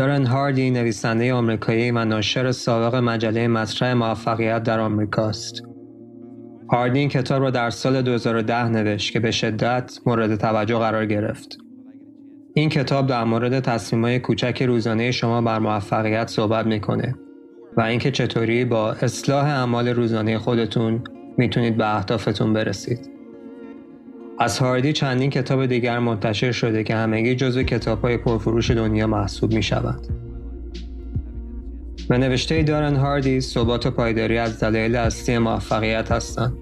دارن هاردی نویسنده آمریکایی و ناشر سابق مجله مطرح موفقیت در آمریکاست. هاردی این کتاب را در سال 2010 نوشت که به شدت مورد توجه قرار گرفت. این کتاب در مورد تصمیمهای کوچک روزانه شما بر موفقیت صحبت می‌کنه و اینکه چطوری با اصلاح اعمال روزانه خودتون می‌تونید به اهدافتون برسید. از هاردی چندین کتاب دیگر منتشر شده که همگی جزو کتاب های پرفروش دنیا محسوب می شود. به نوشته دارن هاردی ثبات و پایداری از دلایل اصلی موفقیت هستند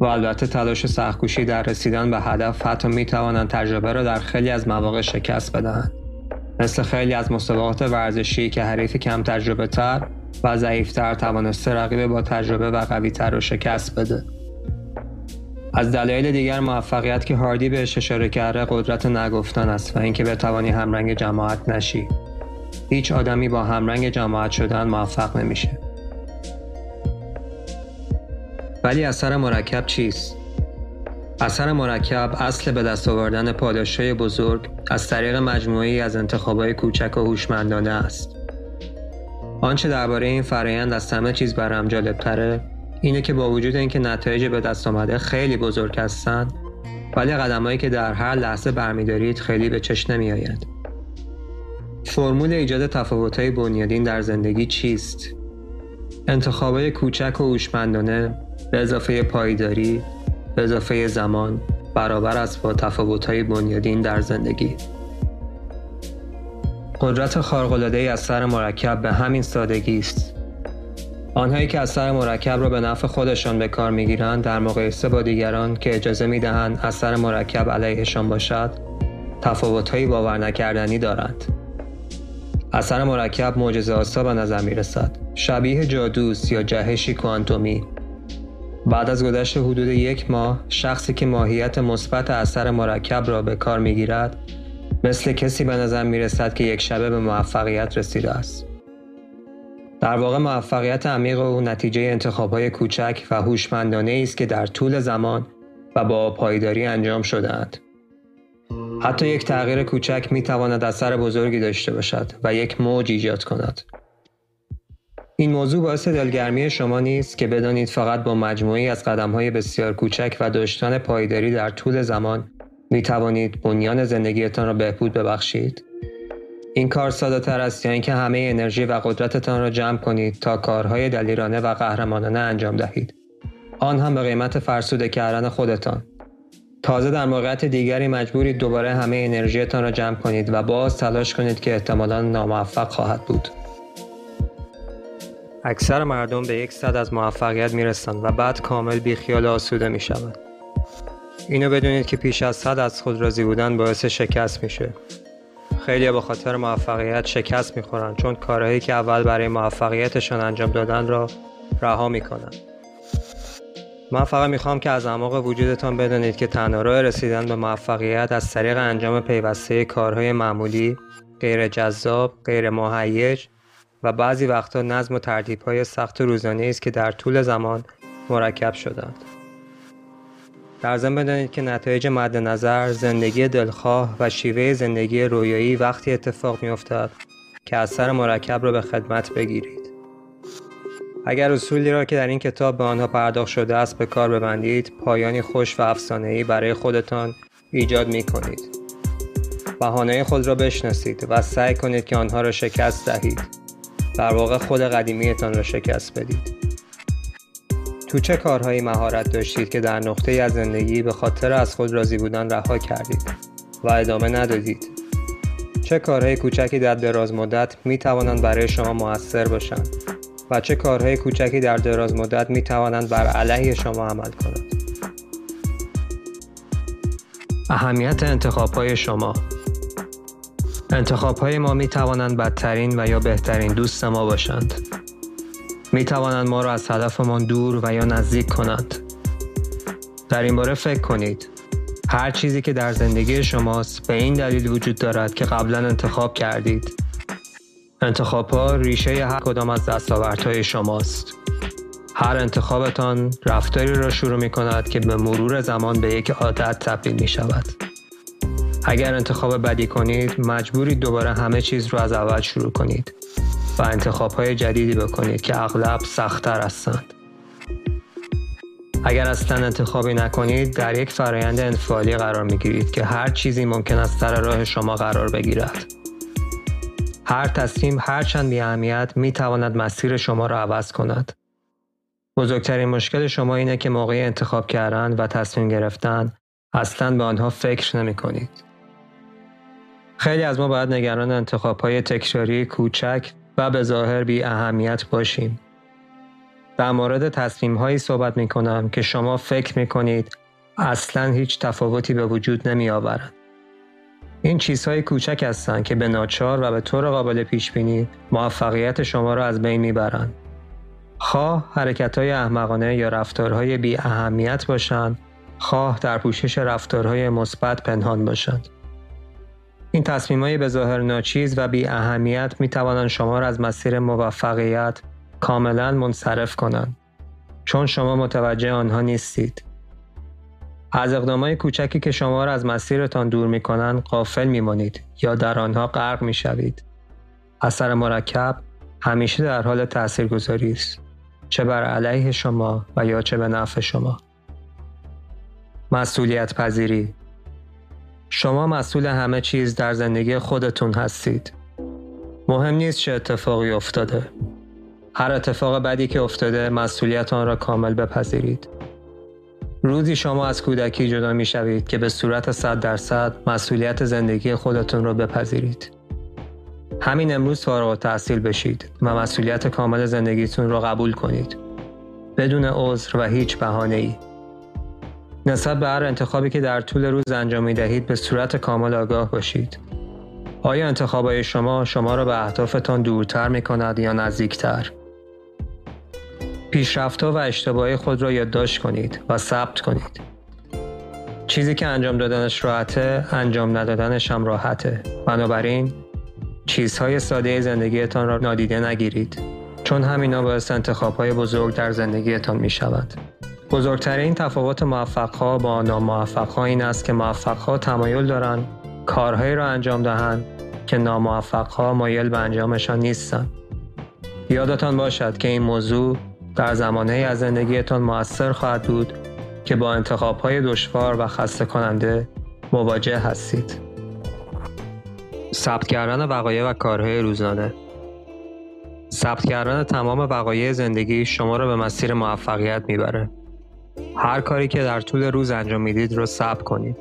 و البته تلاش سختکوشی در رسیدن به هدف حتی می توانند تجربه را در خیلی از مواقع شکست بدهند مثل خیلی از مسابقات ورزشی که حریف کم تجربه تر و ضعیفتر توانسته رقیب با تجربه و قوی تر را شکست بده از دلایل دیگر موفقیت که هاردی بهش اشاره کرده قدرت نگفتن است و اینکه بتوانی همرنگ جماعت نشی. هیچ آدمی با همرنگ جماعت شدن موفق نمیشه. ولی اثر مرکب چیست؟ اثر مرکب اصل به دست آوردن پاداشهای بزرگ از طریق مجموعی از انتخابهای کوچک و هوشمندانه است. آنچه درباره این فرایند از همه چیز برام جالبتره اینه که با وجود اینکه نتایج به دست آمده خیلی بزرگ هستند ولی قدمهایی که در هر لحظه برمیدارید خیلی به چشم نمیآید. فرمول ایجاد تفاوت‌های بنیادین در زندگی چیست؟ انتخابای کوچک و هوشمندانه به اضافه پایداری به اضافه زمان برابر است با تفاوت‌های بنیادین در زندگی. قدرت خارق‌العاده اثر مرکب به همین سادگی است. آنهایی که اثر مرکب را به نفع خودشان به کار می‌گیرند در مقایسه با دیگران که اجازه می‌دهند اثر مرکب علیهشان باشد تفاوتهایی باور نکردنی دارند. اثر مرکب معجزه آسا به نظر می رسد شبیه جادوست یا جهشی کوانتومی. بعد از گذشت حدود یک ماه شخصی که ماهیت مثبت اثر مرکب را به کار می گیرد مثل کسی به نظر می که یک شبه به موفقیت رسیده است. در واقع موفقیت عمیق او نتیجه انتخابهای کوچک و هوشمندانه است که در طول زمان و با پایداری انجام شدهاند. حتی یک تغییر کوچک می تواند اثر بزرگی داشته باشد و یک موج ایجاد کند. این موضوع باعث دلگرمی شما نیست که بدانید فقط با مجموعی از قدمهای بسیار کوچک و داشتن پایداری در طول زمان می توانید بنیان زندگیتان را بهبود ببخشید. این کار ساده تر است یا اینکه همه انرژی و قدرتتان را جمع کنید تا کارهای دلیرانه و قهرمانانه انجام دهید. آن هم به قیمت فرسوده کردن خودتان. تازه در موقعیت دیگری مجبورید دوباره همه انرژیتان را جمع کنید و باز تلاش کنید که احتمالا ناموفق خواهد بود. اکثر مردم به یک صد از موفقیت می‌رسند و بعد کامل بیخیال آسوده می شوند. اینو بدونید که پیش از صد از خود راضی بودن باعث شکست میشه خیلی به خاطر موفقیت شکست می‌خورن چون کارهایی که اول برای موفقیتشان انجام دادن را رها می‌کنن. من فقط می‌خوام که از اعماق وجودتان بدانید که تنها راه رسیدن به موفقیت از طریق انجام پیوسته کارهای معمولی غیر جذاب غیر مهیج و بعضی وقتا نظم و ترتیبهای سخت روزانه است که در طول زمان مرکب شدند. در ضمن بدانید که نتایج مد نظر زندگی دلخواه و شیوه زندگی رویایی وقتی اتفاق میافتد که اثر مرکب را به خدمت بگیرید. اگر اصولی را که در این کتاب به آنها پرداخت شده است به کار ببندید پایانی خوش و افسانه‌ای برای خودتان ایجاد می کنید بهانه خود را بشناسید و سعی کنید که آنها را شکست دهید. در واقع خود قدیمیتان را شکست بدید. تو چه کارهایی مهارت داشتید که در نقطه از زندگی به خاطر از خود راضی بودن رها کردید و ادامه ندادید؟ چه کارهای کوچکی در دراز مدت می توانند برای شما موثر باشند و چه کارهای کوچکی در دراز مدت می توانند بر علیه شما عمل کنند؟ اهمیت انتخاب های شما انتخاب های ما می توانند بدترین و یا بهترین دوست ما باشند می توانند ما را از هدفمان دور و یا نزدیک کنند. در این باره فکر کنید. هر چیزی که در زندگی شماست به این دلیل وجود دارد که قبلا انتخاب کردید. انتخاب ها ریشه هر کدام از دستاوردهای شماست. هر انتخابتان رفتاری را شروع می کند که به مرور زمان به یک عادت تبدیل می شود. اگر انتخاب بدی کنید مجبورید دوباره همه چیز رو از اول شروع کنید و انتخاب های جدیدی بکنید که اغلب سختتر هستند. اگر اصلا انتخابی نکنید در یک فرایند انفعالی قرار می گیرید که هر چیزی ممکن است سر راه شما قرار بگیرد. هر تصمیم هرچند بی اهمیت می تواند مسیر شما را عوض کند. بزرگترین مشکل شما اینه که موقع انتخاب کردن و تصمیم گرفتن اصلا به آنها فکر نمی کنید. خیلی از ما باید نگران انتخاب های تکراری کوچک و به ظاهر بی اهمیت باشیم. در مورد تصمیم هایی صحبت می کنم که شما فکر می کنید اصلا هیچ تفاوتی به وجود نمی آورند. این چیزهای کوچک هستند که به ناچار و به طور قابل پیش بینی موفقیت شما را از بین می‌برند. خواه حرکت های احمقانه یا رفتارهای بی اهمیت باشند، خواه در پوشش رفتارهای مثبت پنهان باشند. این تصمیم های به ظاهر ناچیز و بی اهمیت می توانند شما را از مسیر موفقیت کاملا منصرف کنند چون شما متوجه آنها نیستید. از اقدامای کوچکی که شما را از مسیرتان دور می کنند قافل می مانید یا در آنها غرق می شوید. اثر مرکب همیشه در حال تاثیرگذاری است چه بر علیه شما و یا چه به نفع شما. مسئولیت پذیری شما مسئول همه چیز در زندگی خودتون هستید. مهم نیست چه اتفاقی افتاده. هر اتفاق بدی که افتاده مسئولیت آن را کامل بپذیرید. روزی شما از کودکی جدا می شوید که به صورت 100 درصد مسئولیت زندگی خودتون را بپذیرید. همین امروز فارغ التحصیل بشید و مسئولیت کامل زندگیتون را قبول کنید. بدون عذر و هیچ بهانه ای. نسبت به هر انتخابی که در طول روز انجام می دهید به صورت کامل آگاه باشید. آیا انتخابای شما شما را به اهدافتان دورتر می کند یا نزدیکتر؟ پیشرفتها و اشتباهی خود را یادداشت کنید و ثبت کنید. چیزی که انجام دادنش راحته، انجام ندادنش هم راحته. بنابراین چیزهای ساده زندگیتان را نادیده نگیرید چون همینا باعث انتخابهای بزرگ در زندگیتان می شود. بزرگترین تفاوت موفقها با ناموفقها این است که موفقها تمایل دارند کارهایی را انجام دهند که ناموفقها مایل به انجامشان نیستند. یادتان باشد که این موضوع در زمانه از زندگیتان موثر خواهد بود که با انتخابهای دشوار و خسته کننده مواجه هستید. ثبت کردن وقایع و کارهای روزانه ثبت کردن تمام وقایع زندگی شما را به مسیر موفقیت می‌بره. هر کاری که در طول روز انجام می‌دید رو ثبت کنید.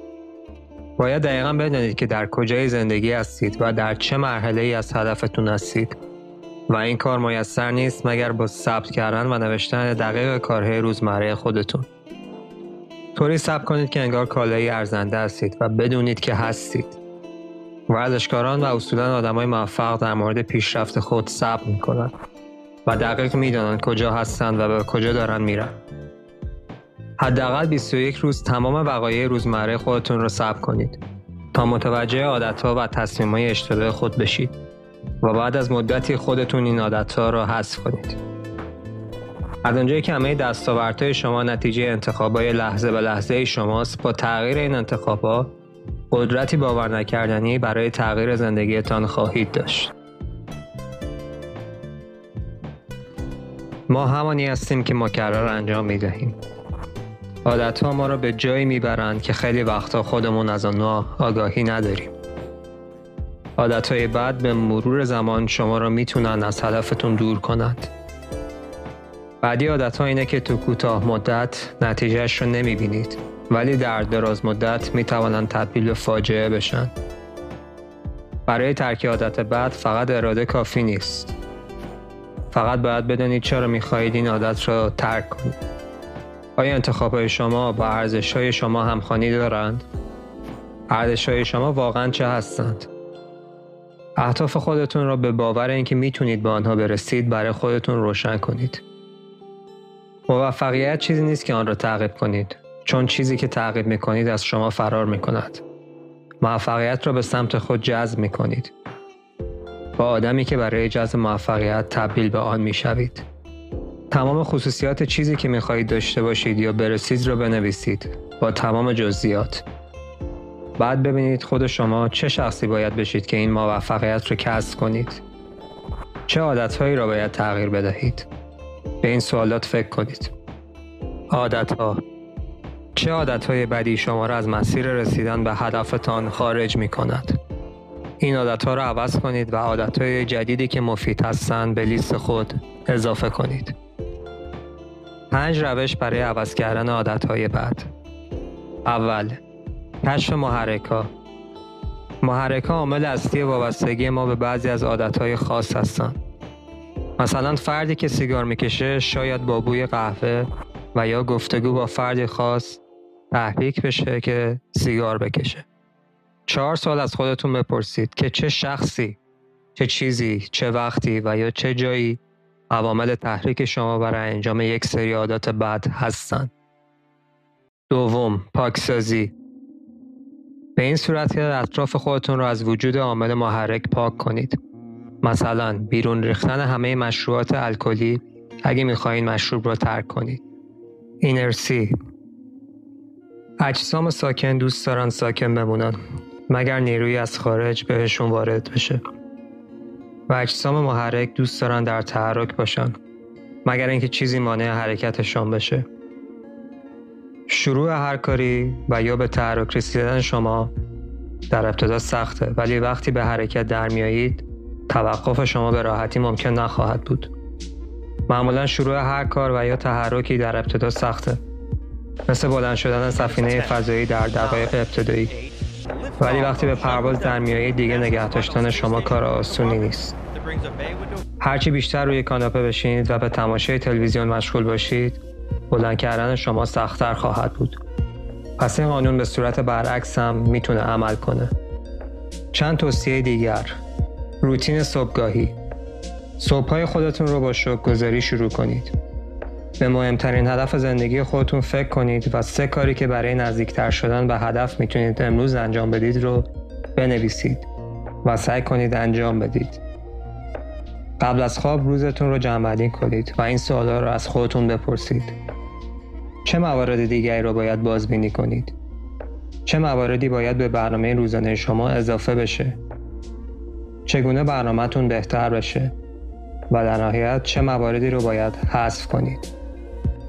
باید دقیقا بدانید که در کجای زندگی هستید و در چه مرحله ای از هدفتون هستید و این کار میسر نیست مگر با ثبت کردن و نوشتن دقیق کارهای روزمره خودتون. طوری ثبت کنید که انگار کالایی ارزنده هستید و بدونید که هستید. ورزشکاران و اصولا آدمای موفق در مورد پیشرفت خود ثبت می‌کنند و دقیق می‌دانند کجا هستند و به کجا دارن میرن. حداقل 21 روز تمام وقایع روزمره خودتون رو ثبت کنید تا متوجه عادتها و تصمیمهای اشتباه خود بشید و بعد از مدتی خودتون این عادتها را حذف کنید. از اونجایی که همه دستاوردهای شما نتیجه انتخابای لحظه به لحظه شماست با تغییر این انتخابا قدرتی باور نکردنی برای تغییر زندگیتان خواهید داشت. ما همانی هستیم که مکرر انجام می دهیم. عادت ها ما را به جایی می‌برند که خیلی وقتا خودمون از آنها آگاهی نداریم. عادت های بعد به مرور زمان شما را می‌تونن از هدفتون دور کنند. بعدی عادت ها اینه که تو کوتاه مدت نتیجهش رو نمی‌بینید ولی در دراز مدت می‌توانند تبدیل به فاجعه بشن. برای ترک عادت بعد فقط اراده کافی نیست. فقط باید بدانید چرا می‌خواهید این عادت را ترک کنید. آیا انتخاب های شما با ارزش های شما همخوانی دارند؟ ارزش های شما واقعا چه هستند؟ اهداف خودتون را به باور اینکه می‌تونید به آنها برسید برای خودتون روشن کنید. موفقیت چیزی نیست که آن را تعقیب کنید چون چیزی که تعقیب می‌کنید از شما فرار می‌کند. موفقیت را به سمت خود جذب می‌کنید. با آدمی که برای جذب موفقیت تبدیل به آن می‌شوید. تمام خصوصیات چیزی که می‌خواهید داشته باشید یا برسید را بنویسید با تمام جزئیات بعد ببینید خود شما چه شخصی باید بشید که این موفقیت رو کسب کنید. چه عادتهایی را باید تغییر بدهید؟ به این سوالات فکر کنید. عادتها چه عادتهای بدی شما را از مسیر رسیدن به هدفتان خارج می کند؟ این عادتها را عوض کنید و عادتهای جدیدی که مفید هستند به لیست خود اضافه کنید. پنج روش برای عوض کردن عادتهای بد اول کشف محرک ها محرک ها عامل اصلی وابستگی ما به بعضی از عادتهای خاص هستند. مثلا فردی که سیگار می‌کشه شاید با بوی قهوه و یا گفتگو با فردی خاص تحریک بشه که سیگار بکشه. چهار سال از خودتون بپرسید که چه شخصی، چه چیزی، چه وقتی و یا چه جایی عوامل تحریک شما برای انجام یک سری عادات بد هستند. دوم، پاکسازی به این صورت که اطراف خودتون رو از وجود عامل محرک پاک کنید. مثلا بیرون ریختن همه مشروبات الکلی اگه می‌خواین مشروب رو ترک کنید. اینرسی اجسام ساکن دوست دارن ساکن بمونن مگر نیروی از خارج بهشون وارد بشه و اجسام محرک دوست دارن در تحرک باشن مگر اینکه چیزی مانع حرکتشان بشه. شروع هر کاری و یا به تحرک رسیدن شما در ابتدا سخته ولی وقتی به حرکت در میایید توقف شما به راحتی ممکن نخواهد بود. معمولا شروع هر کار و یا تحرکی در ابتدا سخته مثل بلند شدن سفینه فضایی در دقایق ابتدایی. ولی وقتی به پرواز در میایید دیگه نگه داشتن شما کار آسونی نیست. هرچی بیشتر روی کاناپه بشینید و به تماشای تلویزیون مشغول باشید بلند کردن شما سختتر خواهد بود. پس این قانون به صورت برعکس هم می‌تونه عمل کنه. چند توصیه دیگر. روتین صبحگاهی. صبحهای خودتون رو با شکر گذاری شروع کنید. به مهمترین هدف زندگی خودتون فکر کنید و سه کاری که برای نزدیکتر شدن به هدف می‌تونید امروز انجام بدید رو بنویسید و سعی کنید انجام بدید. قبل از خواب روزتون رو جمع کنید و این سوالا رو از خودتون بپرسید. چه موارد دیگری رو باید بازبینی کنید؟ چه مواردی باید به برنامه روزانه شما اضافه بشه؟ چگونه برنامهتون بهتر بشه؟ و در نهایت چه مواردی رو باید حذف کنید؟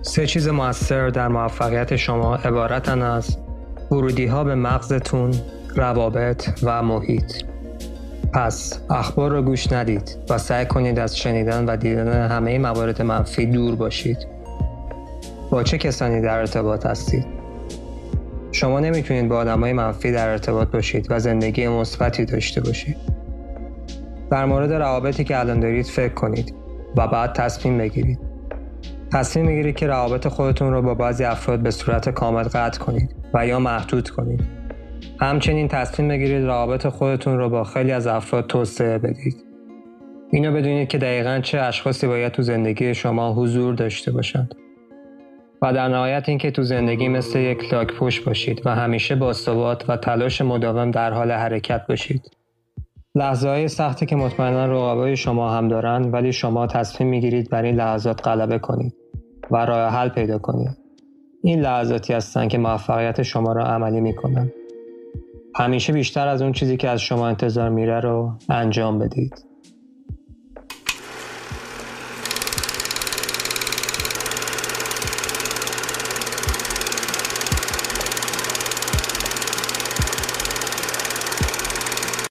سه چیز موثر در موفقیت شما عبارتن از ورودی ها به مغزتون، روابط و محیط. پس اخبار رو گوش ندید و سعی کنید از شنیدن و دیدن همه موارد منفی دور باشید. با چه کسانی در ارتباط هستید؟ شما نمی‌تونید با آدمای منفی در ارتباط باشید و زندگی مثبتی داشته باشید. در مورد روابطی که الان دارید فکر کنید و بعد تصمیم بگیرید. تصمیم می‌گیرید که روابط خودتون رو با بعضی افراد به صورت کامل قطع کنید و یا محدود کنید. همچنین تصمیم بگیرید روابط خودتون رو با خیلی از افراد توسعه بدید. اینو بدونید که دقیقا چه اشخاصی باید تو زندگی شما حضور داشته باشند. و در نهایت اینکه تو زندگی مثل یک لاک پوش باشید و همیشه با ثبات و تلاش مداوم در حال حرکت باشید. لحظه های سختی که مطمئنا رقبای شما هم دارند ولی شما تصمیم می‌گیرید بر این لحظات غلبه کنید. و راه حل پیدا کنید این لحظاتی هستند که موفقیت شما را عملی می‌کنن. همیشه بیشتر از اون چیزی که از شما انتظار میره رو انجام بدید.